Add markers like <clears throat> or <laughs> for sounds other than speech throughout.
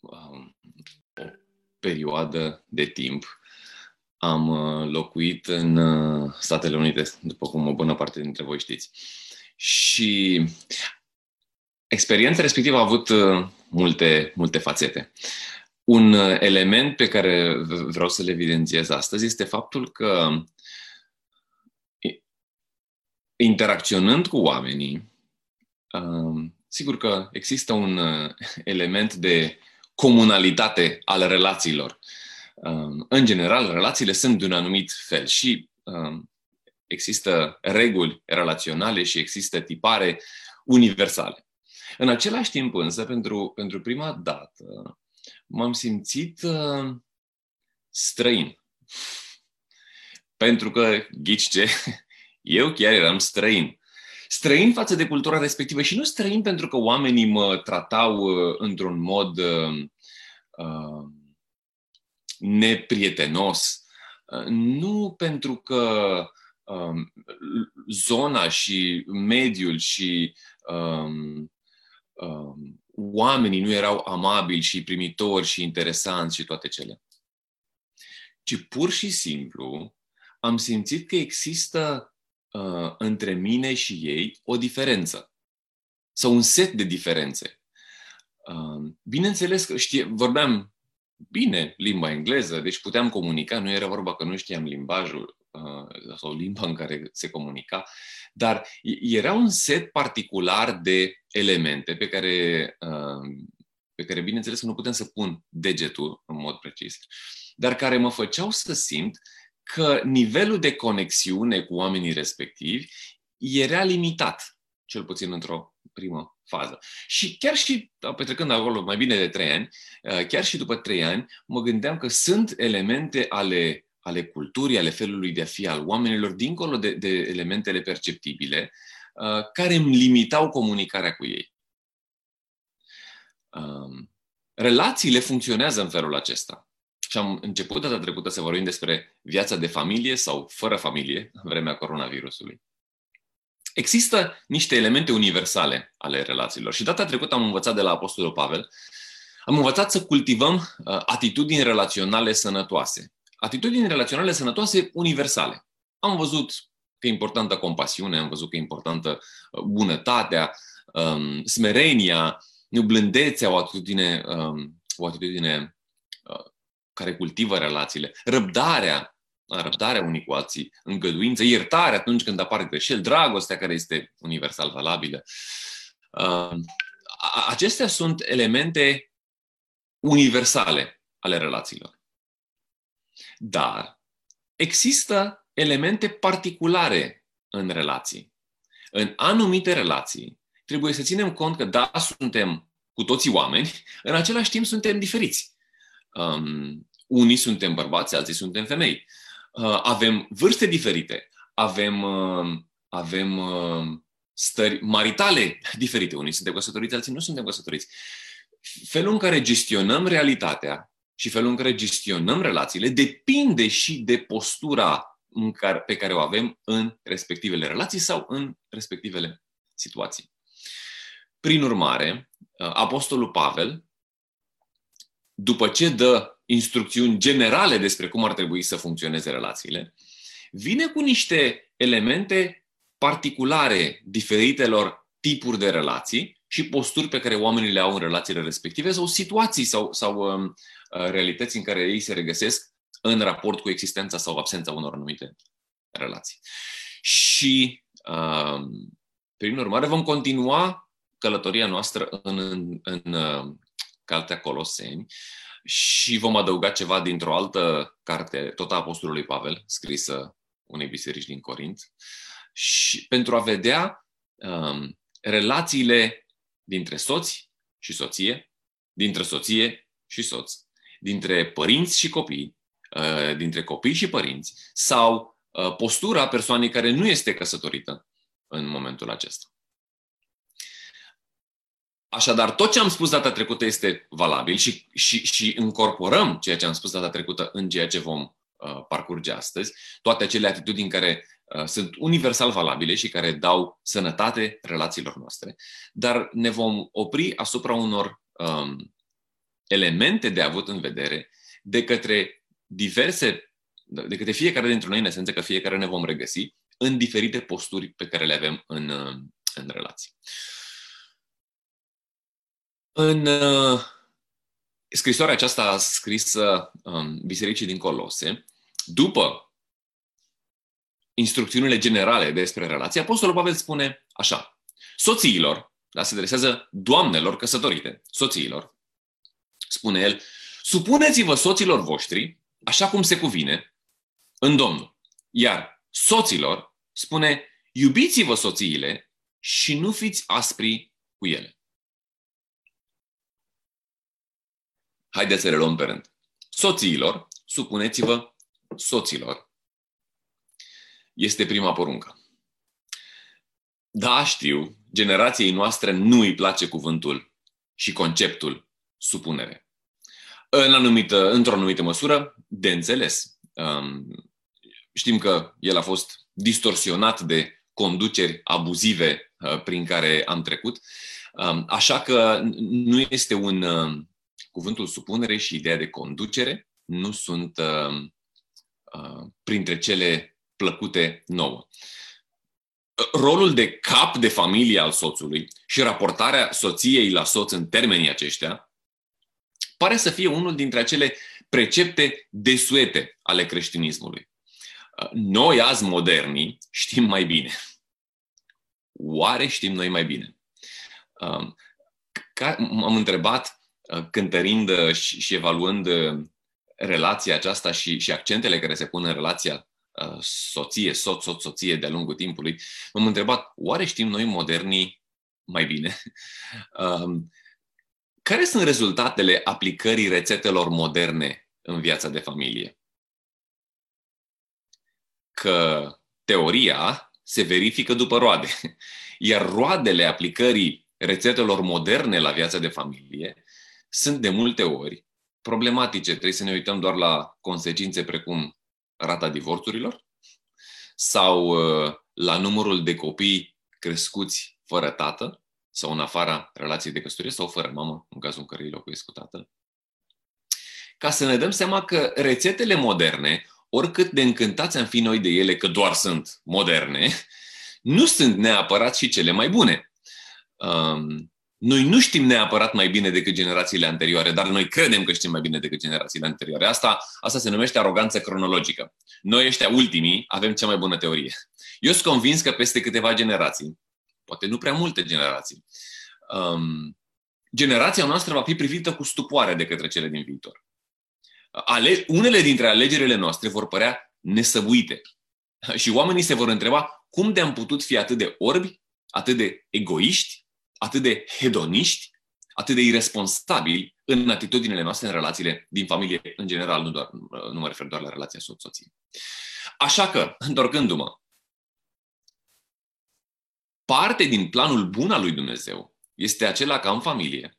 um, o perioadă de timp am uh, locuit în uh, Statele Unite, după cum o bună parte dintre voi știți. Și experiența respectivă a avut uh, multe, multe fațete. Un element pe care vreau să le evidențiez astăzi este faptul că interacționând cu oamenii, sigur că există un element de comunalitate al relațiilor. Um, în general, relațiile sunt de un anumit fel și um, există reguli relaționale și există tipare universale. În același timp însă, pentru, pentru prima dată, m-am simțit uh, străin. Pentru că, ghici ce, <laughs> eu chiar eram străin. Străin față de cultura respectivă și nu străin pentru că oamenii mă tratau uh, într-un mod uh, uh, neprietenos, uh, nu pentru că um, zona și mediul și um, um, oamenii nu erau amabili și primitori și interesanți și toate cele. Ci pur și simplu am simțit că există uh, între mine și ei o diferență sau un set de diferențe. Uh, bineînțeles că știe, vorbeam bine limba engleză, deci puteam comunica, nu era vorba că nu știam limbajul uh, sau limba în care se comunica, dar era un set particular de elemente pe care, uh, pe care bineînțeles, nu putem să pun degetul în mod precis, dar care mă făceau să simt că nivelul de conexiune cu oamenii respectivi era limitat, cel puțin într-o primă fază. Și chiar și da, petrecând acolo mai bine de trei ani, uh, chiar și după trei ani, mă gândeam că sunt elemente ale, ale culturii, ale felului de a fi al oamenilor, dincolo de, de elementele perceptibile, uh, care îmi limitau comunicarea cu ei. Um, relațiile funcționează în felul acesta. Și am început data trecută să vorbim despre viața de familie sau fără familie în vremea coronavirusului. Există niște elemente universale ale relațiilor și data trecută am învățat de la Apostolul Pavel, am învățat să cultivăm uh, atitudini relaționale sănătoase. Atitudini relaționale sănătoase universale. Am văzut că e importantă compasiunea, am văzut că e importantă uh, bunătatea, um, smerenia, blândețea, o atitudine, um, o atitudine uh, care cultivă relațiile, răbdarea, răbdarea unii cu alții, îngăduință, iertare atunci când apare greșeli, dragostea care este universal valabilă. Uh, acestea sunt elemente universale ale relațiilor. Dar există elemente particulare în relații. În anumite relații trebuie să ținem cont că da, suntem cu toții oameni, în același timp suntem diferiți. Um, unii suntem bărbați, alții suntem femei. Uh, avem vârste diferite, avem, uh, avem uh, stări maritale diferite. Unii suntem căsătoriți, alții nu suntem căsătoriți. Felul în care gestionăm realitatea și felul în care gestionăm relațiile depinde și de postura în care, pe care o avem în respectivele relații sau în respectivele situații. Prin urmare, Apostolul Pavel, după ce dă instrucțiuni generale despre cum ar trebui să funcționeze relațiile, vine cu niște elemente particulare diferitelor tipuri de relații și posturi pe care oamenii le au în relațiile respective sau situații sau, sau um, uh, realități în care ei se regăsesc în raport cu existența sau absența unor anumite relații. Și, uh, prin urmare, vom continua călătoria noastră în, în, în uh, Cartea Coloseni, și vom adăuga ceva dintr-o altă carte, tot a Apostolului Pavel, scrisă unei biserici din Corint, și pentru a vedea um, relațiile dintre soți și soție, dintre soție și soț, dintre părinți și copii, uh, dintre copii și părinți, sau uh, postura persoanei care nu este căsătorită în momentul acesta. Așadar, tot ce am spus data trecută este valabil și, și, și încorporăm ceea ce am spus data trecută în ceea ce vom uh, parcurge astăzi, toate acele atitudini care uh, sunt universal valabile și care dau sănătate relațiilor noastre, dar ne vom opri asupra unor um, elemente de avut în vedere de către diverse, de către fiecare dintre noi, în esență că fiecare ne vom regăsi în diferite posturi pe care le avem în, în relații. În uh, scrisoarea aceasta scrisă um, Bisericii din Colose, după instrucțiunile generale despre relații, Apostolul Pavel spune așa, soțiilor, da, se adresează doamnelor căsătorite, soțiilor, spune el, supuneți-vă soților voștri, așa cum se cuvine, în Domnul. Iar soților, spune, iubiți-vă soțiile și nu fiți aspri cu ele. Haideți să le luăm pe rând. Soțiilor, supuneți-vă soților. Este prima poruncă. Da, știu, generației noastre nu îi place cuvântul și conceptul supunere. În anumită, într-o anumită măsură, de înțeles. Um, știm că el a fost distorsionat de conduceri abuzive uh, prin care am trecut, um, așa că nu este un, um, cuvântul supunere și ideea de conducere nu sunt uh, uh, printre cele plăcute nouă. Rolul de cap de familie al soțului și raportarea soției la soț în termenii aceștia pare să fie unul dintre acele precepte desuete ale creștinismului. Uh, noi, azi moderni, știm mai bine. Oare știm noi mai bine? Um, am întrebat Uh, cântărind uh, și, și evaluând uh, relația aceasta și, și accentele care se pun în relația soție, soț, soț, soție de-a lungul timpului, m-am întrebat, oare știm noi modernii mai bine? <laughs> Um, care sunt rezultatele aplicării rețetelor moderne în viața de familie? Că teoria se verifică după roade, <laughs> iar roadele aplicării rețetelor moderne la viața de familie sunt de multe ori problematice. Trebuie să ne uităm doar la consecințe precum rata divorțurilor sau uh, la numărul de copii crescuți fără tată sau în afara relației de căsătorie sau fără mamă, în cazul în care îi locuiesc cu tatăl. Ca să ne dăm seama că rețetele moderne, oricât de încântați am fi noi de ele că doar sunt moderne, nu sunt neapărat și cele mai bune. Um, noi nu știm neapărat mai bine decât generațiile anterioare, dar noi credem că știm mai bine decât generațiile anterioare. Asta, asta se numește aroganță cronologică. Noi ăștia ultimii avem cea mai bună teorie. Eu sunt convins că peste câteva generații, poate nu prea multe generații, um, generația noastră va fi privită cu stupoare de către cele din viitor. Ale- unele dintre alegerile noastre vor părea nesăbuite. Și oamenii se vor întreba cum de am putut fi atât de orbi, atât de egoiști, atât de hedoniști, atât de irresponsabili în atitudinile noastre, în relațiile din familie, în general, nu, doar, nu mă refer doar la relația soț-soție. Așa că, întorcându-mă, parte din planul bun al lui Dumnezeu este acela ca în familie,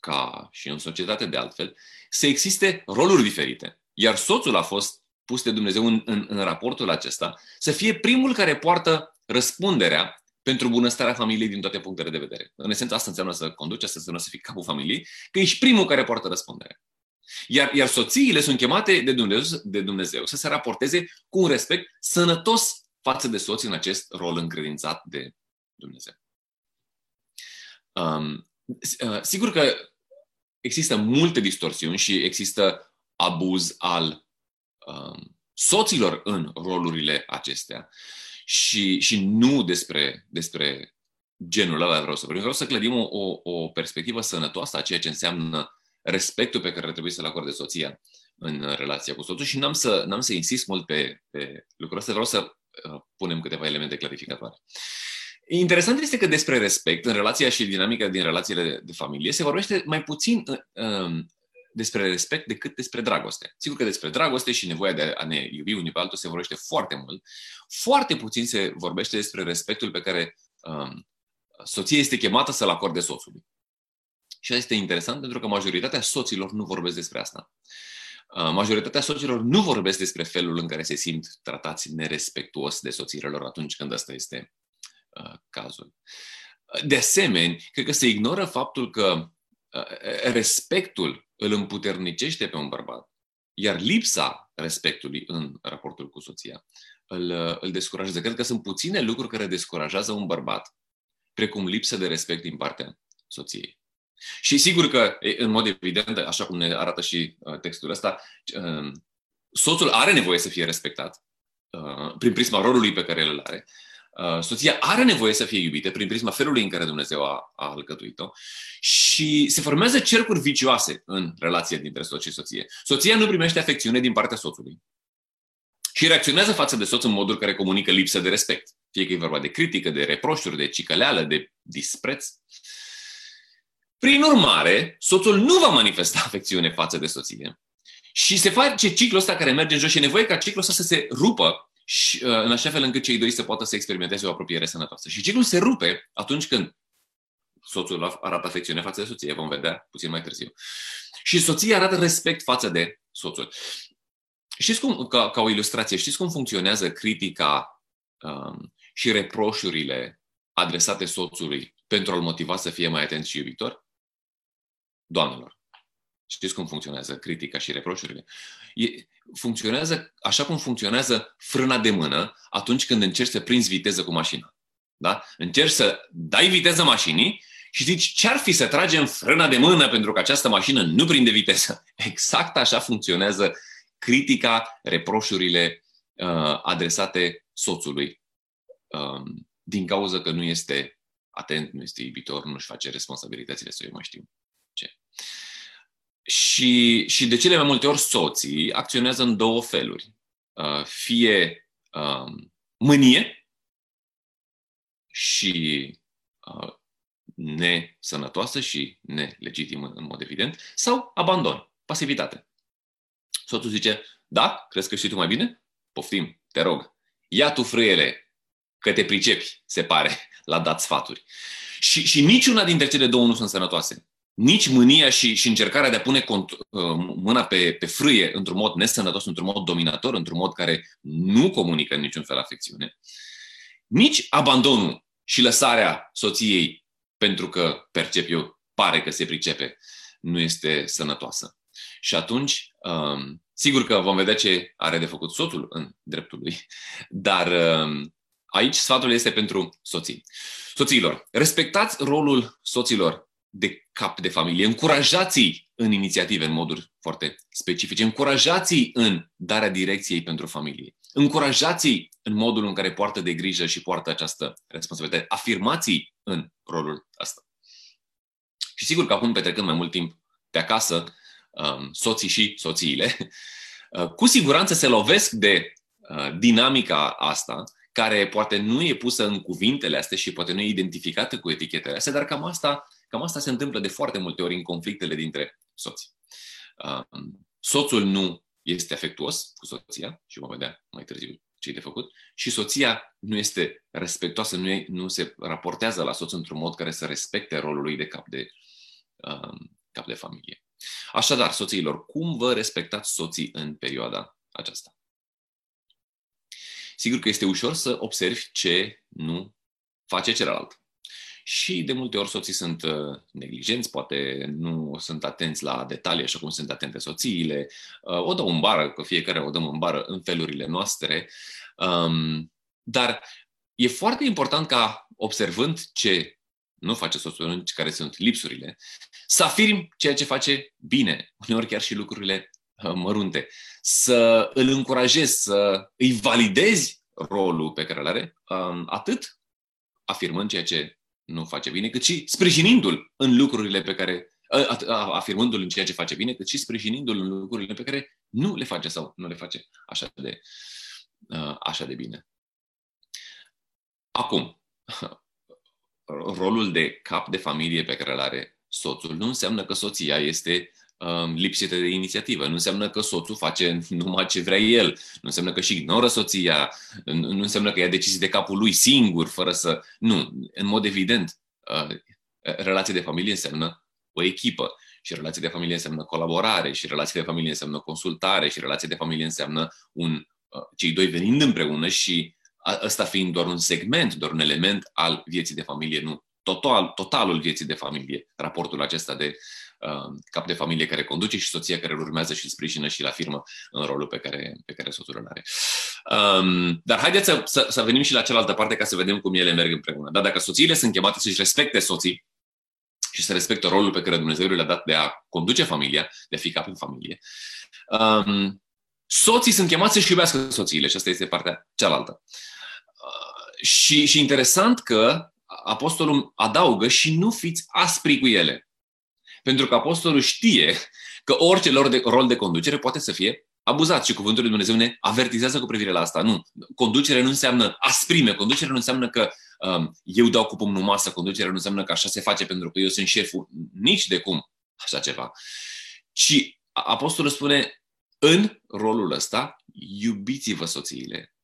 ca și în societate de altfel, să existe roluri diferite. Iar soțul a fost pus de Dumnezeu în, în, în raportul acesta să fie primul care poartă răspunderea pentru bunăstarea familiei din toate punctele de vedere. În esență, asta înseamnă să conduci, asta înseamnă să fii capul familiei, că ești primul care poartă răspundere. Iar, iar soțiile sunt chemate de Dumnezeu, de Dumnezeu să se raporteze cu un respect sănătos față de soți în acest rol încredințat de Dumnezeu. Um, uh, sigur că există multe distorsiuni și există abuz al um, soților în rolurile acestea și, și nu despre, despre genul ăla vreau să vorbim. Vreau să clădim o, o, o perspectivă sănătoasă a ceea ce înseamnă respectul pe care ar trebui să-l acorde soția în relația cu soțul și n-am să, n-am să insist mult pe, pe lucrul ăsta, vreau să uh, punem câteva elemente clarificatoare. Interesant este că despre respect în relația și dinamica din relațiile de familie se vorbește mai puțin uh, despre respect decât despre dragoste. Sigur că despre dragoste și nevoia de a ne iubi unii pe altul se vorbește foarte mult. Foarte puțin se vorbește despre respectul pe care um, soția este chemată să-l acorde soțului. Și asta este interesant pentru că majoritatea soților nu vorbesc despre asta. Uh, majoritatea soților nu vorbesc despre felul în care se simt tratați nerespectuos de soțiile lor atunci când ăsta este uh, cazul. De asemenea, cred că se ignoră faptul că uh, respectul îl împuternicește pe un bărbat, iar lipsa respectului în raportul cu soția îl, îl descurajează. Cred că sunt puține lucruri care descurajează un bărbat, precum lipsă de respect din partea soției. Și sigur că, în mod evident, așa cum ne arată și uh, textul ăsta, uh, soțul are nevoie să fie respectat uh, prin prisma rolului pe care el îl are. Soția are nevoie să fie iubită prin prisma felului în care Dumnezeu a, a alcătuit-o și se formează cercuri vicioase în relația dintre soț și soție. Soția nu primește afecțiune din partea soțului și reacționează față de soț în moduri care comunică lipsă de respect. Fie că e vorba de critică, de reproșuri, de cicăleală, de dispreț. Prin urmare, soțul nu va manifesta afecțiune față de soție și se face ciclul ăsta care merge în jos și e nevoie ca ciclul ăsta să se rupă și, uh, în așa fel încât cei doi să poată să experimenteze o apropiere sănătoasă. Și ciclul se rupe atunci când soțul arată afecțiune față de soție, vom vedea puțin mai târziu. Și soția arată respect față de soțul. Știți cum, ca, ca o ilustrație, știți cum funcționează critica um, și reproșurile adresate soțului pentru a-l motiva să fie mai atent și iubitor? Doamnelor, știți cum funcționează critica și reproșurile? E, funcționează așa cum funcționează frâna de mână atunci când încerci să prinzi viteză cu mașina. Da? Încerci să dai viteză mașinii și zici ce-ar fi să tragem frâna de mână pentru că această mașină nu prinde viteză. <laughs> Exact așa funcționează critica, reproșurile uh, adresate soțului uh, din cauza că nu este atent, nu este iubitor, nu-și face responsabilitățile să eu mai știu ce. Și, și de cele mai multe ori soții acționează în două feluri. Uh, fie uh, mânie și uh, nesănătoasă și nelegitimă în mod evident, sau abandon, pasivitate. Soțul zice, da, crezi că știi tu mai bine? Poftim, te rog. Ia tu frâiele, că te pricepi, se pare, <laughs> la dat sfaturi. Și, și niciuna dintre cele două nu sunt sănătoase. Nici mânia și, și încercarea de a pune cont, uh, mâna pe, pe frâie într-un mod nesănătos, într-un mod dominator, într-un mod care nu comunică în niciun fel afecțiune. Nici abandonul și lăsarea soției pentru că percep eu, pare că se pricepe, nu este sănătoasă. Și atunci, um, sigur că vom vedea ce are de făcut soțul în dreptul lui, dar um, aici sfatul este pentru soții. Soțiilor, respectați rolul soților de cap de familie, încurajați-i în inițiative în moduri foarte specifice, încurajați-i în darea direcției pentru familie, încurajați-i în modul în care poartă de grijă și poartă această responsabilitate, afirmați-i în rolul ăsta. Și sigur că acum petrecând mai mult timp pe acasă, um, soții și soțiile, uh, cu siguranță se lovesc de uh, dinamica asta, care poate nu e pusă în cuvintele astea și poate nu e identificată cu etichetele astea, dar cam asta, cam asta se întâmplă de foarte multe ori în conflictele dintre soți. Um, soțul nu este afectuos cu soția, și vom vedea mai târziu ce de făcut, și soția nu este respectoasă, nu, e, nu se raportează la soț într-un mod care să respecte rolul lui de cap de, um, cap de familie. Așadar, soțiilor, cum vă respectați soții în perioada aceasta? Sigur că este ușor să observi ce nu face celălalt. Și de multe ori soții sunt uh, neglijenți, poate nu sunt atenți la detalii așa cum sunt atente soțiile, uh, o dau în bară, că fiecare o dăm în bară în felurile noastre, um, dar e foarte important ca observând ce nu face soțul, care sunt lipsurile, să afirm ceea ce face bine, uneori chiar și lucrurile uh, mărunte, să îl încurajezi, să îi validezi rolul pe care îl are, um, atât afirmând ceea ce nu face bine, cât și sprijinindu-l în lucrurile pe care, afirmându-l în ceea ce face bine, cât și sprijinindu-l în lucrurile pe care nu le face sau nu le face așa de, uh, așa de bine. Acum, <laughs> rolul de cap de familie pe care îl are soțul nu înseamnă că soția este um, lipsită de inițiativă. Nu înseamnă că soțul face <laughs> numai ce vrea el. Nu înseamnă că și ignoră soția. Nu înseamnă că ia decizii de capul lui singur, fără să... Nu. În mod evident, uh, relația de familie înseamnă o echipă. Și relația de familie înseamnă colaborare, și relația de familie înseamnă consultare, și relația de familie înseamnă un, uh, cei doi venind împreună și ăsta fiind doar un segment, doar un element al vieții de familie, nu total, totalul vieții de familie, raportul acesta de uh, cap de familie care conduce și soția care îl urmează și îl sprijină și îl afirmă în rolul pe care, pe care soțul îl are. Um, dar haideți să, să, să venim și la cealaltă parte ca să vedem cum ele merg împreună. Dar dacă soțiile sunt chemate să-și respecte soții, și să respecte rolul pe care Dumnezeu le-a dat de a conduce familia, de a fi cap în familie. Um, soții sunt chemați să-și iubească soțiile și asta este partea cealaltă. Uh, și, și interesant că apostolul adaugă și nu fiți aspri cu ele. Pentru că apostolul știe că orice lor de, rol de conducere poate să fie abuzat și cuvântul lui Dumnezeu ne avertizează cu privire la asta. Nu. Conducere nu înseamnă asprime, conducere nu înseamnă că um, eu dau cu pumnul masă, conducerea nu înseamnă că așa se face pentru că eu sunt șeful. Nici de cum așa ceva. Ci apostolul spune, în rolul ăsta, iubiți-vă soțiile.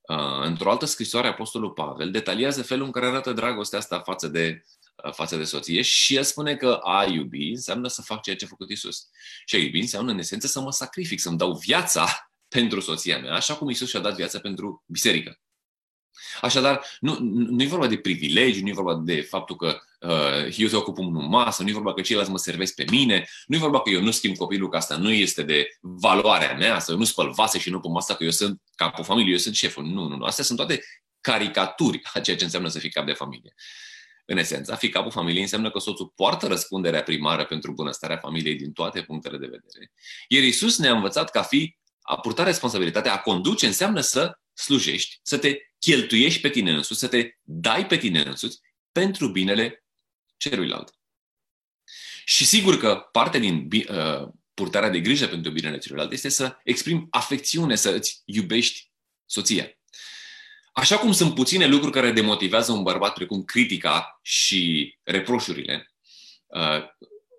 Uh, într-o altă scrisoare, Apostolul Pavel detaliază felul în care arată dragostea asta față de, uh, față de soție și el spune că a iubi înseamnă să fac ceea ce a făcut Isus. Și a iubi înseamnă, în esență, să mă sacrific, să-mi dau viața <laughs> pentru soția mea, așa cum Isus și-a dat viața pentru biserică. Așadar, nu, nu e vorba de privilegiu, nu e vorba de faptul că uh, eu te ocup în masă, nu e vorba că ceilalți mă servesc pe mine, nu e vorba că eu nu schimb copilul, că asta nu este de valoarea mea, să nu spăl vase și nu pun masa, că eu sunt capul familiei, eu sunt șeful. Nu, nu, nu. Astea sunt toate caricaturi a ceea ce înseamnă să fii cap de familie. În esență, a fi capul familiei înseamnă că soțul poartă răspunderea primară pentru bunăstarea familiei din toate punctele de vedere. Iar Iisus ne-a învățat că a fi, a purta responsabilitatea, a conduce înseamnă să slujești, să te cheltuiești pe tine însuți, să te dai pe tine însuți pentru binele celuilalt. Și sigur că parte din uh, purtarea de grijă pentru binele celuilalt este să exprimi afecțiune, să îți iubești soția. Așa cum sunt puține lucruri care demotivează un bărbat, precum critica și reproșurile, uh,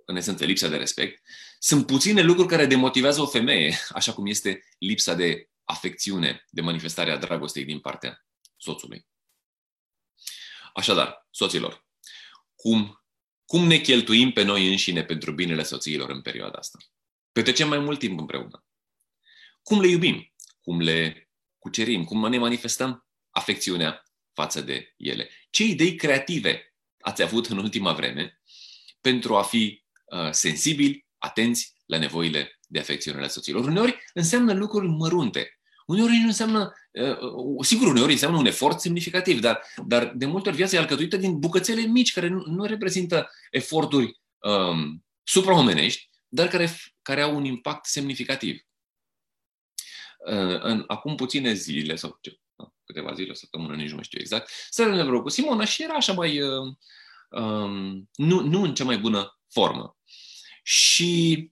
în esență lipsa de respect, sunt puține lucruri care demotivează o femeie, așa cum este lipsa de afecțiune, de manifestare a dragostei din partea soțului. Așadar, soților, cum, cum ne cheltuim pe noi înșine pentru binele soțiilor în perioada asta? Petrecem mai mult timp împreună. Cum le iubim? Cum le cucerim? Cum ne manifestăm afecțiunea față de ele? Ce idei creative ați avut în ultima vreme pentru a fi uh, sensibili, atenți la nevoile de afecțiune ale soților? Uneori înseamnă lucruri mărunte, Uneori nu înseamnă, uh, sigur, uneori înseamnă un efort semnificativ, dar, dar de multe ori viața e alcătuită din bucățele mici, care nu, nu reprezintă eforturi um, supraomenești, dar care, care au un impact semnificativ. Uh, în, acum puține zile, sau ce, câteva zile, o săptămână, nici nu mai știu exact, să ne cu Simona și era așa mai, uh, um, nu, nu în cea mai bună formă. Și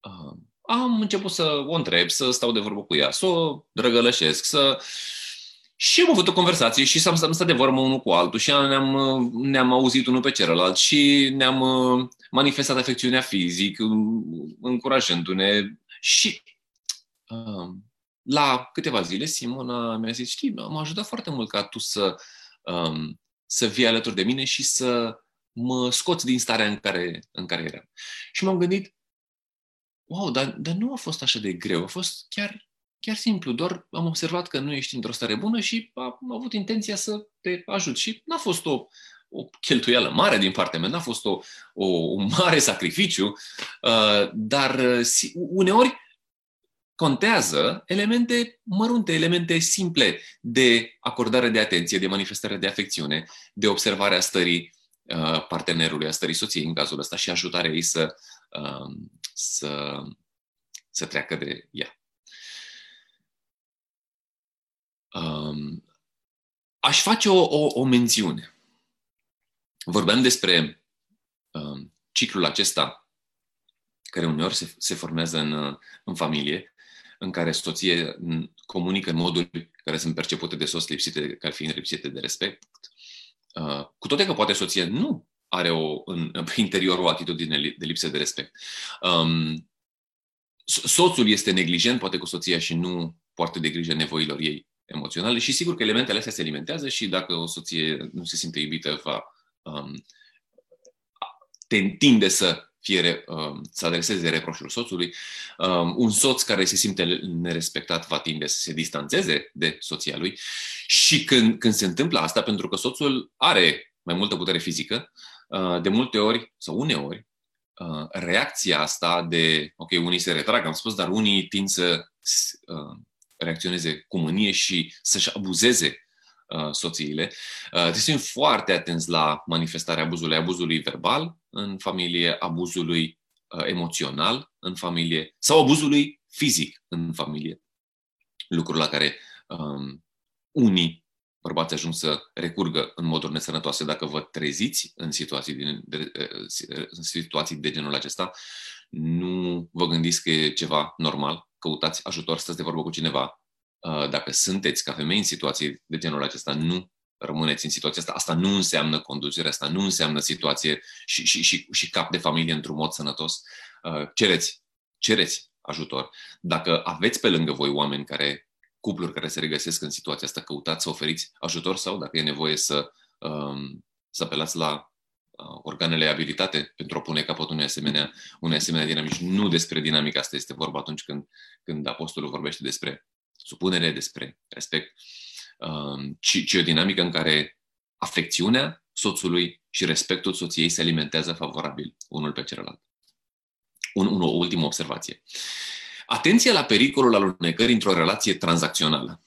uh, am început să o întreb, să stau de vorbă cu ea, să o drăgălășesc, să... Și am avut o conversație și s-am stat de vorbă unul cu altul și ne-am, ne-am auzit unul pe celălalt și ne-am uh, manifestat afecțiunea fizic, încurajându-ne și uh, la câteva zile Simona mi-a zis, știi, m-a ajutat foarte mult ca tu să, um, să vii alături de mine și să mă scoți din starea în care, în care eram. Și m-am gândit, wow, dar, dar nu a fost așa de greu, a fost chiar, chiar simplu, doar am observat că nu ești într-o stare bună și am avut intenția să te ajut. Și n-a fost o, o cheltuială mare din partea mea, n-a fost o, o, un mare sacrificiu, uh, dar uh, uneori contează elemente mărunte, elemente simple de acordare de atenție, de manifestare de afecțiune, de observare a stării uh, partenerului, a stării soției în cazul ăsta și ajutarea ei să, um, să, să treacă de ea. Um, aș face o, o, o mențiune. Vorbeam despre um, ciclul acesta care uneori se, se formează în, în familie, în care soție comunică în moduri care sunt percepute de soț lipsite, care fiind lipsite de respect. Uh, cu toate că poate soția nu are o, în, în interior o atitudine de lipsă de respect. Um, soțul este neglijent, poate cu soția, și nu poartă de grijă nevoilor ei emoționale și sigur că elementele astea se alimentează și dacă o soție nu se simte iubită, va um, te întinde să fie, um, să adreseze reproșul soțului. Um, un soț care se simte nerespectat va tinde să se distanțeze de soția lui și când, când se întâmplă asta, pentru că soțul are mai multă putere fizică, Uh, de multe ori, sau uneori, uh, reacția asta de, ok, unii se retrag, am spus, dar unii tind să uh, reacționeze cu mânie și să-și abuzeze uh, soțiile. Uh, trebuie să fim foarte atenți la manifestarea abuzului, abuzului verbal în familie, abuzului uh, emoțional în familie sau abuzului fizic în familie. Lucrul la care um, unii bărbații ajung să recurgă în moduri nesănătoase dacă vă treziți în situații, din, de, în situații de genul acesta, nu vă gândiți că e ceva normal, căutați ajutor, stați de vorbă cu cineva. Uh, dacă sunteți ca femei în situații de genul acesta, nu rămâneți în situația asta. Asta nu înseamnă conducere, asta nu înseamnă situație și, și, și, și cap de familie într-un mod sănătos. Uh, cereți, cereți ajutor. Dacă aveți pe lângă voi oameni care cupluri care se regăsesc în situația asta, căutați să oferiți ajutor sau, dacă e nevoie, să, um, să apelați la uh, organele abilitate pentru a pune capăt unei asemenea, unei asemenea dinamici. Nu despre dinamica asta este vorba atunci când, când apostolul vorbește despre supunere, despre respect, um, ci, ci o dinamică în care afecțiunea soțului și respectul soției se alimentează favorabil unul pe celălalt. Un, un, o ultimă observație. Atenție la pericolul alunecării într-o relație tranzacțională.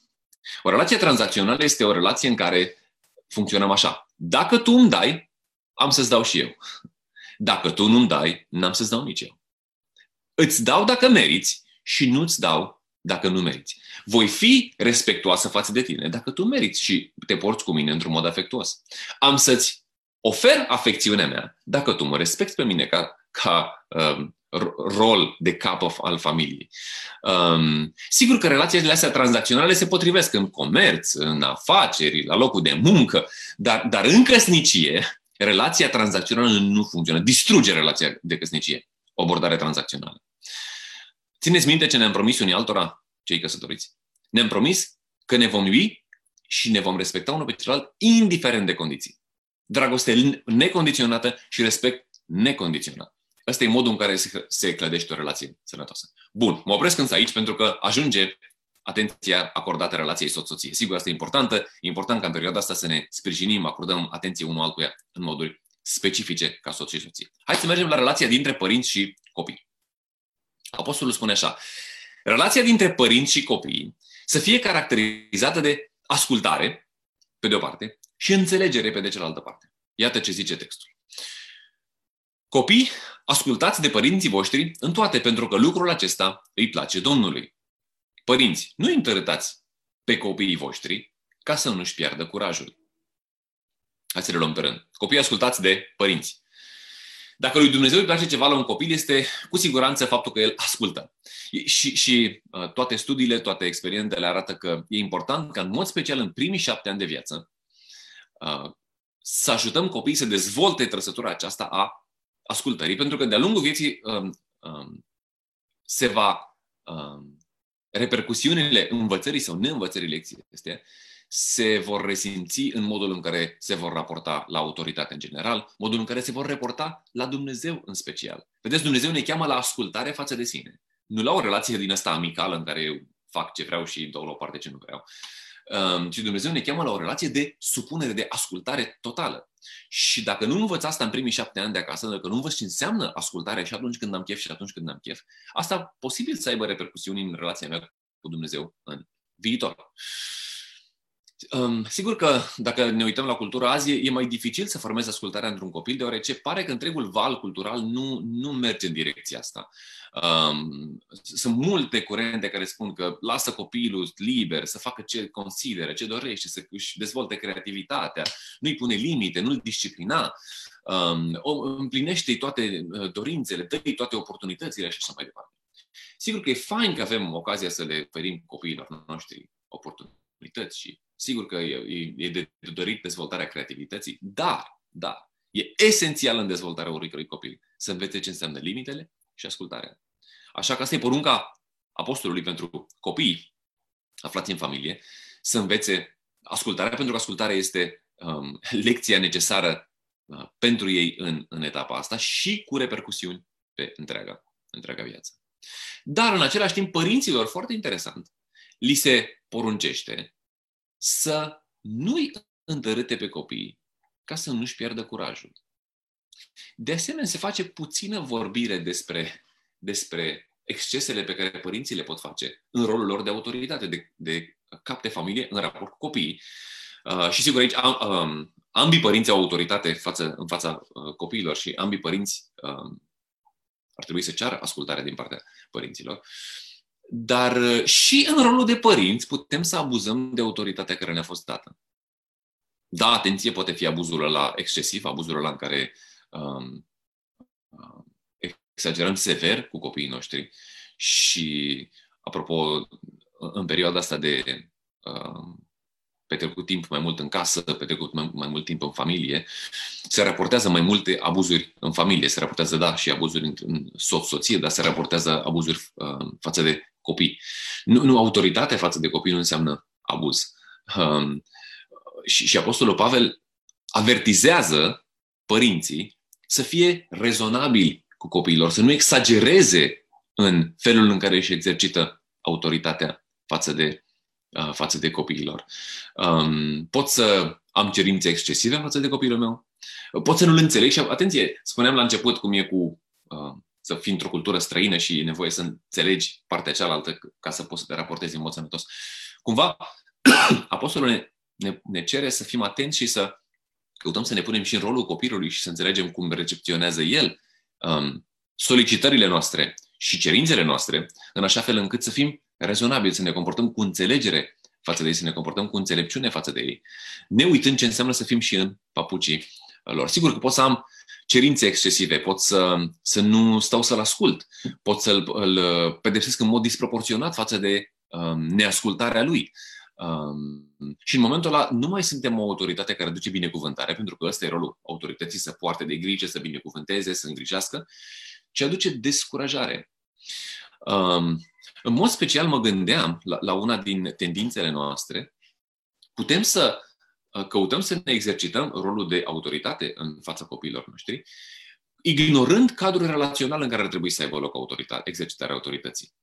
O relație tranzacțională este o relație în care funcționăm așa. Dacă tu îmi dai, am să-ți dau și eu. Dacă tu nu-mi dai, n-am să-ți dau nici eu. Îți dau dacă meriți și nu-ți dau dacă nu meriți. Voi fi respectuoasă față de tine dacă tu meriți și te porți cu mine într-un mod afectuos. Am să-ți ofer afecțiunea mea dacă tu mă respecti pe mine ca, ca um, rol de cap of, al familiei. Um, sigur că relațiile astea tranzacționale se potrivesc în comerț, în afaceri, la locul de muncă, dar, dar în căsnicie, relația tranzacțională nu funcționează. Distruge relația de căsnicie, o abordare tranzacțională. Țineți minte ce ne-am promis unii altora, cei căsătoriți. Ne-am promis că ne vom iubi și ne vom respecta unul pe celălalt, indiferent de condiții. Dragoste necondiționată și respect necondiționat. Ăsta e modul în care se, se clădește o relație sănătoasă. Bun, mă opresc însă aici pentru că ajunge atenția acordată relației soț-soție. Sigur, asta e importantă. E important ca în perioada asta să ne sprijinim, acordăm atenție unul altuia în moduri specifice ca soț și soție. Hai să mergem la relația dintre părinți și copii. Apostolul spune așa. Relația dintre părinți și copii să fie caracterizată de ascultare, pe de o parte, și înțelegere pe de cealaltă parte. Iată ce zice textul. Copii, ascultați de părinții voștri în toate, pentru că lucrul acesta îi place Domnului. Părinți, nu întărâtați pe copiii voștri ca să nu-și piardă curajul. Hai să le luăm pe rând. Copii, ascultați de părinți. Dacă lui Dumnezeu îi place ceva la un copil, este cu siguranță faptul că el ascultă. Și, și uh, toate studiile, toate experiențele arată că e important ca, în mod special, în primii șapte ani de viață, uh, să ajutăm copiii să dezvolte trăsătura aceasta a ascultării, pentru că de-a lungul vieții um, um, se va um, repercusiunile învățării sau neînvățării lecției astea se vor resimți în modul în care se vor raporta la autoritate în general, modul în care se vor reporta la Dumnezeu în special. Vedeți, Dumnezeu ne cheamă la ascultare față de sine. Nu la o relație din asta amicală în care eu fac ce vreau și dau la o parte ce nu vreau, um, ci Dumnezeu ne cheamă la o relație de supunere, de ascultare totală. Și dacă nu învăț asta în primii șapte ani de acasă, dacă nu învăț ce înseamnă ascultare și atunci când am chef și atunci când am chef, asta posibil să aibă repercusiuni în relația mea cu Dumnezeu în viitor. Um, sigur că dacă ne uităm la cultura azi, e mai dificil să formezi ascultarea într-un copil, deoarece pare că întregul val cultural nu, nu merge în direcția asta. Um, sunt multe curente care spun că lasă copilul liber să facă ce consideră, ce dorește, să își dezvolte creativitatea, nu-i pune limite, nu-l disciplina, um, împlinește toate uh, dorințele, dă toate oportunitățile și așa mai departe. Sigur că e fain că avem ocazia să le oferim copiilor noștri oportunități și sigur că e, e de dorit dezvoltarea creativității, dar, dar, e esențial în dezvoltarea oricărui copil să învețe ce înseamnă limitele și ascultarea. Așa că asta e porunca apostolului pentru copii aflați în familie, să învețe ascultarea, pentru că ascultarea este um, lecția necesară uh, pentru ei în, în etapa asta și cu repercusiuni pe întreaga, întreaga viață. Dar, în același timp, părinților, foarte interesant, li se poruncește să nu-i întărâte pe copii ca să nu-și pierdă curajul. De asemenea, se face puțină vorbire despre, despre excesele pe care părinții le pot face în rolul lor de autoritate, de, de cap de familie în raport cu copiii. Uh, și sigur, aici am, um, ambii părinți au autoritate față, în fața uh, copiilor și ambii părinți um, ar trebui să ceară ascultarea din partea părinților. Dar uh, și în rolul de părinți putem să abuzăm de autoritatea care ne-a fost dată. Da, atenție, poate fi abuzul la excesiv, abuzul la în care um, um, exagerăm sever cu copiii noștri și, apropo, în perioada asta de um, petrecut timp mai mult în casă, petrecut mai, mai mult timp în familie, se raportează mai multe abuzuri în familie. Se raportează, da, și abuzuri în soț-soție, dar se raportează abuzuri uh, față de copii. Nu, nu, autoritatea față de copii nu înseamnă abuz. Um, și, și Apostolul Pavel avertizează părinții să fie rezonabili cu copiilor, să nu exagereze în felul în care își exercită autoritatea față de Uh, față de copiilor. Um, pot să am cerințe excesive față de copilul meu, pot să nu-l înțeleg și, atenție, spuneam la început cum e cu uh, să fii într-o cultură străină și e nevoie să înțelegi partea cealaltă ca să poți să te raportezi în mod sănătos. Cumva, <clears throat> apostolul ne, ne, ne cere să fim atenți și să căutăm să ne punem și în rolul copilului și să înțelegem cum recepționează el um, solicitările noastre și cerințele noastre, în așa fel încât să fim rezonabili, să ne comportăm cu înțelegere față de ei, să ne comportăm cu înțelepciune față de ei, ne uitând ce înseamnă să fim și în papucii lor. Sigur că pot să am cerințe excesive, pot să, să nu stau să-l ascult, pot să-l îl pedepsesc în mod disproporționat față de um, neascultarea lui. Um, și în momentul ăla nu mai suntem o autoritate care duce binecuvântare, pentru că ăsta e rolul autorității, să poarte de grijă, să binecuvânteze, să îngrijească, ci aduce descurajare. Um, în mod special mă gândeam la, la una din tendințele noastre, putem să uh, căutăm să ne exercităm rolul de autoritate în fața copiilor noștri, ignorând cadrul relațional în care ar trebui să aibă loc autoritate, exercitarea autorității.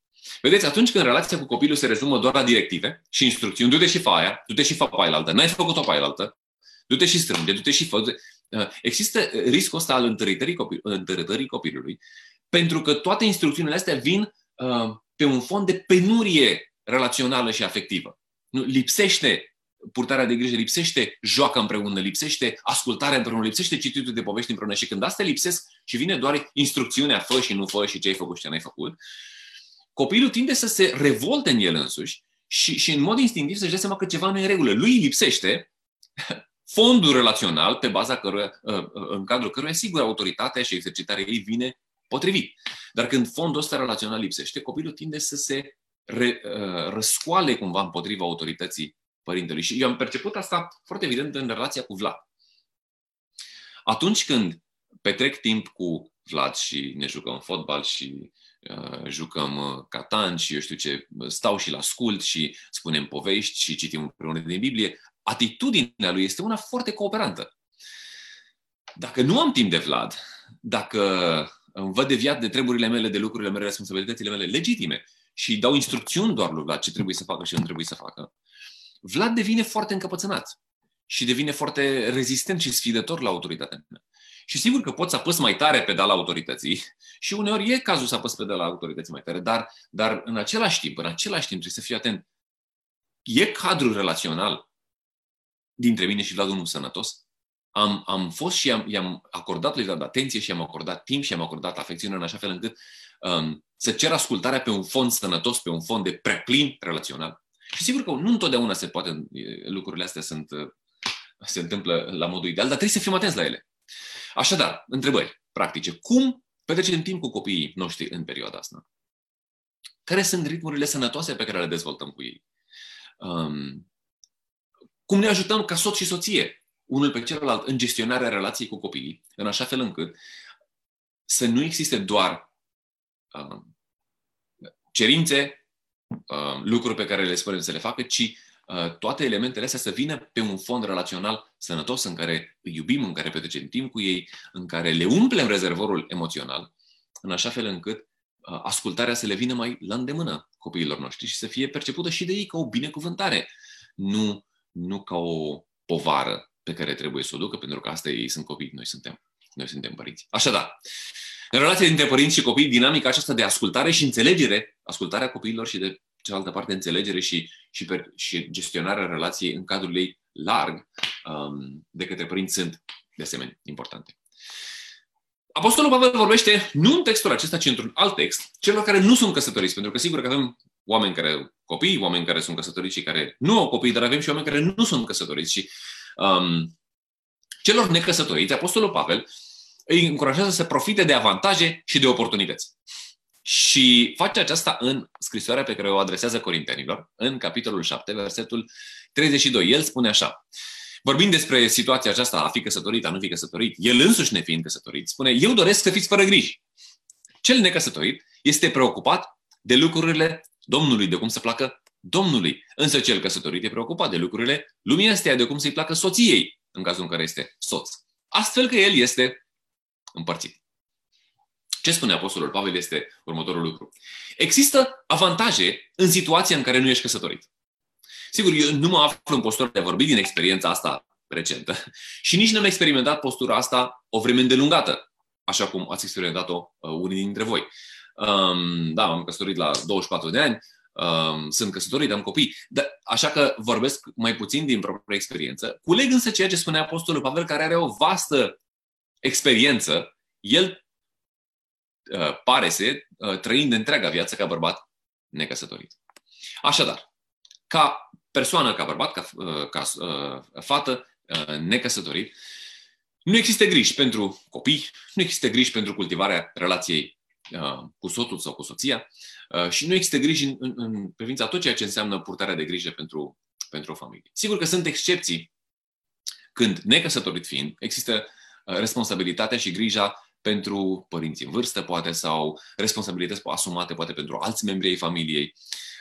Vedeți, atunci când relația cu copilul se rezumă doar la directive și instrucțiuni, du-te și fa aia, du-te și fa pe altă, n-ai făcut-o pe altă, du-te și strânge, du-te și fă. Uh, există riscul ăsta al întărătării, copil, întărătării copilului, pentru că toate instrucțiunile astea vin uh, pe un fond de penurie relațională și afectivă. Nu, lipsește purtarea de grijă, lipsește joacă împreună, lipsește ascultarea împreună, lipsește cititul de povești împreună și când astea lipsesc și vine doar instrucțiunea fă și nu fă și ce ai făcut și ce n-ai făcut, copilul tinde să se revolte în el însuși și, și în mod instinctiv să-și dea seama că ceva nu e în regulă. Lui lipsește fondul relațional pe baza căruia, ă, ă, în cadrul căruia, sigur, autoritatea și exercitarea ei vine potrivit. Dar când fondul ăsta relațional lipsește, copilul tinde să se re, uh, răscoale cumva împotriva autorității părintelui. Și eu am perceput asta foarte evident în relația cu Vlad. Atunci când petrec timp cu Vlad și ne jucăm fotbal și uh, jucăm uh, catan și eu știu ce, stau și la ascult și spunem povești și citim împreună din Biblie, atitudinea lui este una foarte cooperantă. Dacă nu am timp de Vlad, dacă îmi văd deviat de treburile mele, de lucrurile mele, responsabilitățile mele legitime și dau instrucțiuni doar lui Vlad ce trebuie să facă și nu trebuie să facă, Vlad devine foarte încăpățânat și devine foarte rezistent și sfidător la autoritatea mea. Și sigur că pot să apăs mai tare pedala autorității și uneori e cazul să apăs pedala autorității mai tare, dar, dar în același timp, în același timp trebuie să fiu atent. E cadrul relațional dintre mine și Vlad unul sănătos? am, am fost și am, i-am acordat lui atenție și am acordat timp și am acordat afecțiune în așa fel încât um, să cer ascultarea pe un fond sănătos, pe un fond de preplin relațional. Și sigur că nu întotdeauna se poate, lucrurile astea sunt, se întâmplă la modul ideal, dar trebuie să fim atenți la ele. Așadar, întrebări practice. Cum petrecem timp cu copiii noștri în perioada asta? Care sunt ritmurile sănătoase pe care le dezvoltăm cu ei? Um, cum ne ajutăm ca soț și soție unul pe celălalt în gestionarea relației cu copiii, în așa fel încât să nu existe doar uh, cerințe, uh, lucruri pe care le spunem să le facă, ci uh, toate elementele astea să vină pe un fond relațional sănătos în care îi iubim, în care petrecem timp cu ei, în care le umplem rezervorul emoțional, în așa fel încât uh, ascultarea să le vină mai la îndemână copiilor noștri și să fie percepută și de ei ca o binecuvântare, nu, nu ca o povară pe care trebuie să o ducă, pentru că asta ei sunt copii, noi suntem noi suntem părinți. Așadar, în relația dintre părinți și copii, dinamica aceasta de ascultare și înțelegere, ascultarea copiilor și de cealaltă parte înțelegere și, și, per, și gestionarea relației în cadrul ei larg um, de către părinți sunt, de asemenea, importante. Apostolul Pavel vorbește nu în textul acesta, ci într-un alt text, celor care nu sunt căsătoriți, pentru că sigur că avem oameni care copii, oameni care sunt căsătoriți și care nu au copii, dar avem și oameni care nu sunt căsătoriți. Și um, celor necăsătoriți, Apostolul Pavel îi încurajează să profite de avantaje și de oportunități. Și face aceasta în scrisoarea pe care o adresează Corintenilor, în capitolul 7, versetul 32. El spune așa, vorbind despre situația aceasta, a fi căsătorit, a nu fi căsătorit, el însuși nefiind căsătorit, spune, eu doresc să fiți fără griji. Cel necăsătorit este preocupat de lucrurile Domnului, de cum să placă Domnului. Însă cel căsătorit e preocupat de lucrurile lumii astea, de cum să-i placă soției, în cazul în care este soț. Astfel că el este împărțit. Ce spune Apostolul Pavel este următorul lucru. Există avantaje în situația în care nu ești căsătorit. Sigur, eu nu mă aflu în postura de a vorbi din experiența asta recentă <laughs> și nici nu am experimentat postura asta o vreme îndelungată, așa cum ați experimentat-o uh, unii dintre voi. Um, da, am căsătorit la 24 de ani, um, sunt căsătorit, am copii, dar, așa că vorbesc mai puțin din propria experiență. Culeg însă ceea ce spunea Apostolul Pavel, care are o vastă experiență, el uh, pare să uh, trăind întreaga viață ca bărbat necăsătorit. Așadar, ca persoană, ca bărbat, ca, uh, ca uh, fată uh, necăsătorit, nu există griji pentru copii, nu există griji pentru cultivarea relației uh, cu soțul sau cu soția uh, și nu există griji în, în, în privința tot ceea ce înseamnă purtarea de grijă pentru, pentru o familie. Sigur că sunt excepții când, necăsătorit fiind, există uh, responsabilitatea și grija pentru părinții în vârstă, poate, sau responsabilități asumate, poate, pentru alți membri ai familiei.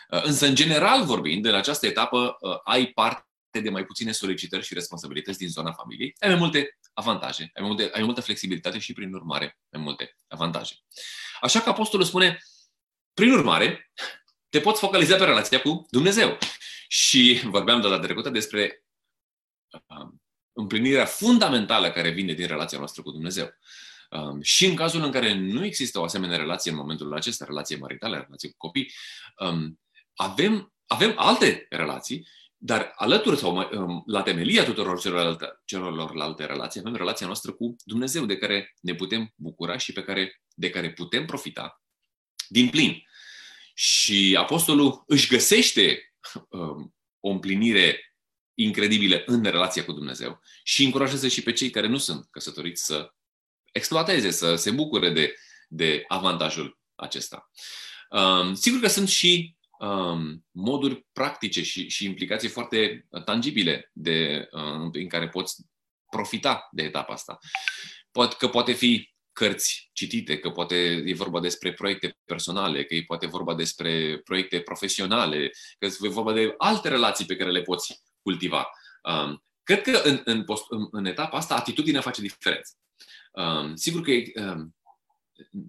Uh, însă, în general vorbind, în această etapă uh, ai parte de mai puține solicitări și responsabilități din zona familiei, ai mai multe avantaje, ai mai, multe, ai mai multă flexibilitate și, prin urmare, mai multe avantaje. Așa că Apostolul spune, prin urmare, te poți focaliza pe relația cu Dumnezeu. Și vorbeam de la trecută despre uh, împlinirea fundamentală care vine din relația noastră cu Dumnezeu. Um, și în cazul în care nu există o asemenea relație în momentul acesta, relație maritală, relație cu copii, um, avem, avem alte relații, dar alături sau mai, um, la temelia tuturor celorlalte, celorlalte relații, avem relația noastră cu Dumnezeu, de care ne putem bucura și pe care, de care putem profita din plin. Și Apostolul își găsește um, o împlinire incredibilă în relația cu Dumnezeu și încurajează și pe cei care nu sunt căsătoriți să exploateze, să se bucure de, de avantajul acesta. Um, sigur că sunt și um, moduri practice și, și implicații foarte tangibile de, um, în care poți profita de etapa asta. Poate, că poate fi cărți citite, că poate e vorba despre proiecte personale, că e poate vorba despre proiecte profesionale, că e vorba de alte relații pe care le poți cultiva. Um, cred că în, în, post, în, în etapa asta atitudinea face diferență. Um, sigur că um,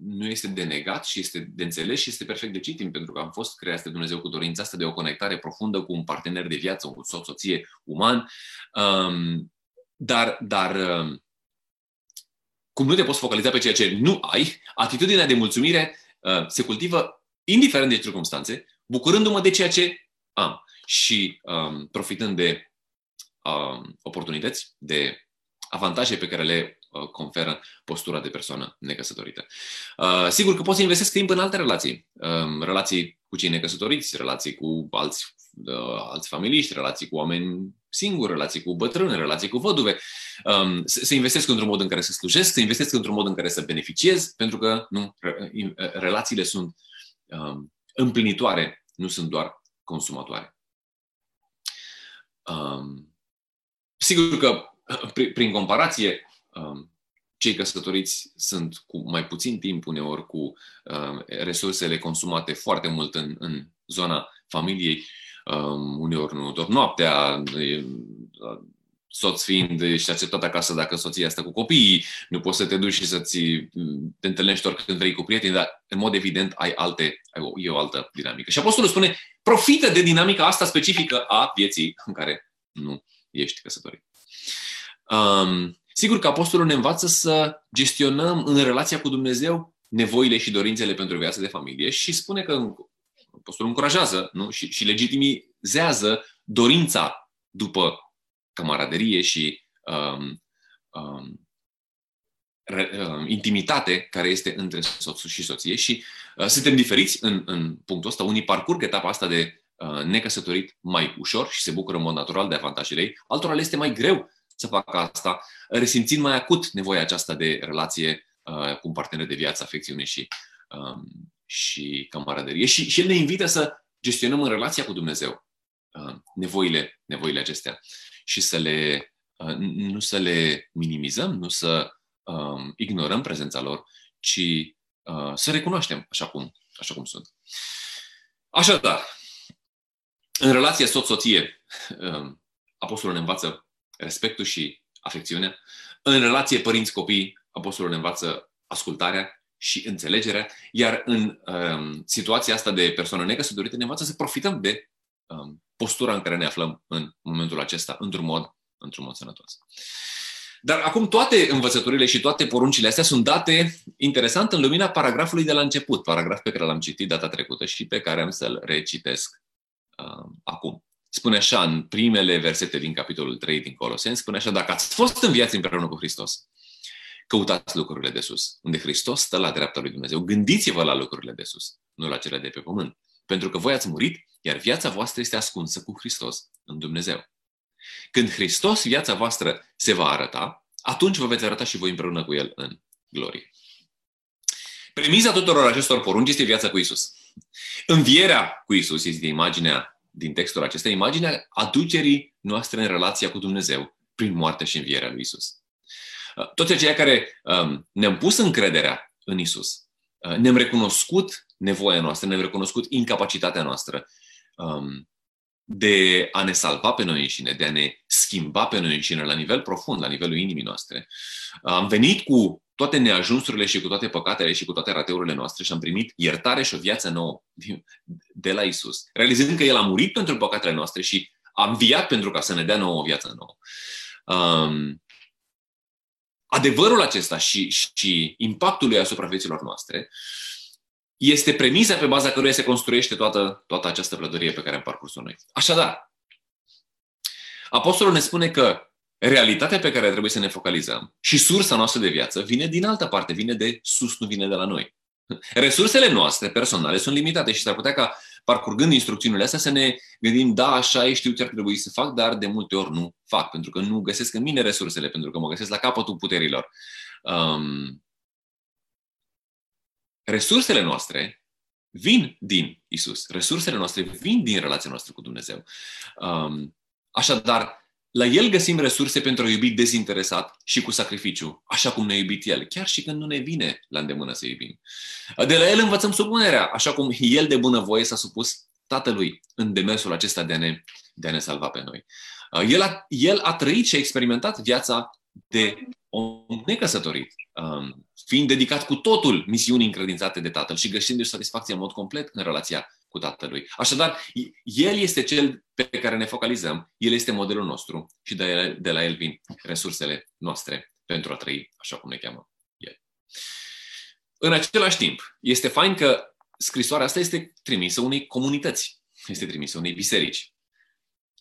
nu este de negat și este de înțeles și este perfect legitim, pentru că am fost creați de Dumnezeu cu dorința asta de o conectare profundă cu un partener de viață, un soț, soție uman, um, dar, dar um, cum nu te poți focaliza pe ceea ce nu ai, atitudinea de mulțumire uh, se cultivă indiferent de circunstanțe, bucurându-mă de ceea ce am. Și um, profitând de um, oportunități, de avantaje pe care le Uh, conferă postura de persoană necăsătorită. Uh, sigur că poți să investesc timp în alte relații. Um, relații cu cei necăsătoriți, relații cu alți, uh, alți familiști, relații cu oameni singuri, relații cu bătrâni, relații cu văduve. Um, să investesc într-un mod în care să slujesc, să investesc într-un mod în care să beneficiez, pentru că nu, relațiile sunt um, împlinitoare, nu sunt doar consumatoare. Sigur că, prin comparație, Um, cei căsătoriți sunt cu mai puțin timp uneori, cu um, resursele consumate foarte mult în, în zona familiei, um, uneori nu doar noaptea, soț fiind, ești acceptat acasă dacă soția stă cu copiii, nu poți să te duci și să-ți te întâlnești oricând vrei cu prieteni, dar în mod evident ai alte, ai o, e o altă dinamică. Și Apostolul spune, profită de dinamica asta specifică a vieții în care nu ești căsătorit. Um, Sigur că apostolul ne învață să gestionăm în relația cu Dumnezeu nevoile și dorințele pentru viața de familie și spune că apostolul încurajează nu? Și, și legitimizează dorința după camaraderie și um, um, re, um, intimitate care este între soț și soție și uh, suntem diferiți în, în punctul ăsta. Unii parcurg etapa asta de uh, necăsătorit mai ușor și se bucură în mod natural de avantajele ei, altora le este mai greu să facă asta, resimțind mai acut nevoia aceasta de relație uh, cu un partener de viață, afecțiune și, um, și camaraderie. Și, și el ne invită să gestionăm în relația cu Dumnezeu uh, nevoile, nevoile acestea și să le, uh, nu să le minimizăm, nu să um, ignorăm prezența lor, ci uh, să recunoaștem așa cum, așa cum sunt. Așadar, în relația soț-soție, um, apostolul ne învață respectul și afecțiunea. În relație părinți-copii, apostolul ne învață ascultarea și înțelegerea, iar în um, situația asta de persoană necăsătorită ne învață să profităm de um, postura în care ne aflăm în momentul acesta, într-un mod, într-un mod sănătos. Dar acum toate învățăturile și toate poruncile astea sunt date interesant în lumina paragrafului de la început, paragraf pe care l-am citit data trecută și pe care am să-l recitesc uh, acum. Spune așa în primele versete din capitolul 3 din Coloseni, spune așa, dacă ați fost în viață împreună cu Hristos, căutați lucrurile de sus, unde Hristos stă la dreapta lui Dumnezeu. Gândiți-vă la lucrurile de sus, nu la cele de pe pământ. Pentru că voi ați murit, iar viața voastră este ascunsă cu Hristos în Dumnezeu. Când Hristos, viața voastră, se va arăta, atunci vă veți arăta și voi împreună cu El în glorie. Premiza tuturor acestor porunci este viața cu Isus. Învierea cu Isus este imaginea din textul acesta, imaginea aducerii noastre în relația cu Dumnezeu prin moartea și învierea lui Isus. Toți aceia care um, ne-am pus încrederea în Isus, uh, ne-am recunoscut nevoia noastră, ne-am recunoscut incapacitatea noastră um, de a ne salva pe noi înșine, de a ne schimba pe noi înșine la nivel profund, la nivelul inimii noastre. Am venit cu toate neajunsurile și cu toate păcatele și cu toate rateurile noastre și am primit iertare și o viață nouă de la Isus, realizând că El a murit pentru păcatele noastre și a înviat pentru ca să ne dea nouă o viață nouă. Um, adevărul acesta și, și impactul lui asupra vieților noastre este premisa pe baza căruia se construiește toată, toată această plădărie pe care am parcurs-o noi. Așadar, Apostolul ne spune că realitatea pe care trebuie să ne focalizăm și sursa noastră de viață vine din altă parte, vine de sus, nu vine de la noi. Resursele noastre personale sunt limitate și s-ar putea ca, parcurgând instrucțiunile astea, să ne gândim, da, așa e, știu ce ar trebui să fac, dar de multe ori nu fac, pentru că nu găsesc în mine resursele, pentru că mă găsesc la capătul puterilor. Um, resursele noastre vin din Isus. Resursele noastre vin din relația noastră cu Dumnezeu. Um, așadar, la El găsim resurse pentru a iubi dezinteresat și cu sacrificiu, așa cum ne-a iubit El, chiar și când nu ne vine la îndemână să iubim. De la El învățăm supunerea, așa cum El de bunăvoie s-a supus Tatălui în demersul acesta de a ne, de a ne salva pe noi. El a, el a trăit și a experimentat viața de om necăsătorit, um, fiind dedicat cu totul misiunii încredințate de Tatăl și găsindu-și satisfacție în mod complet în relația cu Tatălui. Așadar, El este cel pe care ne focalizăm, El este modelul nostru și de, el, de la El vin resursele noastre pentru a trăi așa cum ne cheamă El. În același timp, este fain că scrisoarea asta este trimisă unei comunități, este trimisă unei biserici.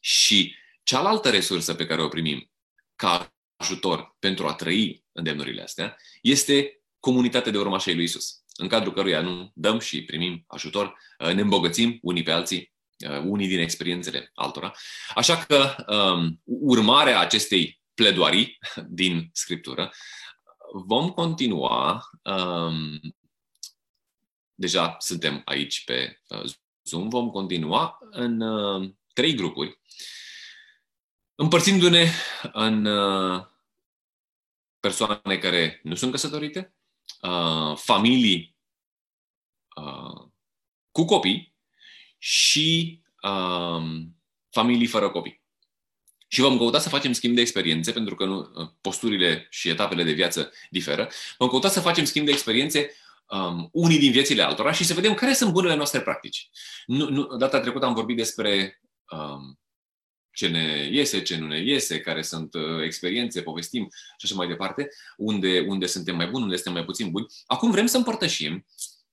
Și cealaltă resursă pe care o primim ca ajutor pentru a trăi îndemnurile astea este comunitatea de urmași ai lui Isus, în cadrul căruia nu dăm și primim ajutor, uh, ne îmbogățim unii pe alții, uh, unii din experiențele altora. Așa că um, urmarea acestei pledoarii <laughs> din Scriptură, vom continua, um, deja suntem aici pe uh, Zoom, vom continua în uh, trei grupuri, împărțindu-ne în uh, persoane care nu sunt căsătorite, uh, familii uh, cu copii și uh, familii fără copii. Și vom căuta să facem schimb de experiențe, pentru că nu, uh, posturile și etapele de viață diferă. Vom căuta să facem schimb de experiențe um, unii din viețile altora și să vedem care sunt bunele noastre practici. Nu, nu, data trecută am vorbit despre um, ce ne iese, ce nu ne iese, care sunt uh, experiențe, povestim și așa mai departe, unde, unde suntem mai buni, unde suntem mai puțin buni. Acum vrem să împărtășim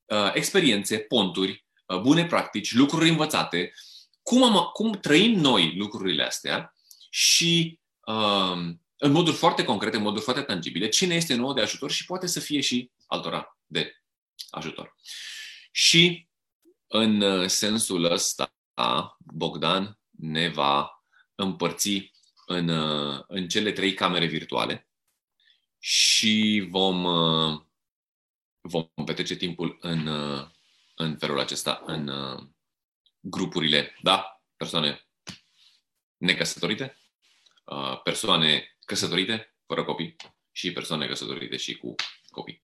uh, experiențe, ponturi, uh, bune practici, lucruri învățate, cum, am, cum trăim noi lucrurile astea și uh, în moduri foarte concrete, în moduri foarte tangibile, cine este nouă de ajutor și poate să fie și altora de ajutor. Și în uh, sensul ăsta, Bogdan ne va împărți în, uh, în cele trei camere virtuale și vom, uh, vom petrece timpul în, uh, în felul acesta, în grupurile, da, persoane necăsătorite, persoane căsătorite, fără copii, și persoane căsătorite și cu copii.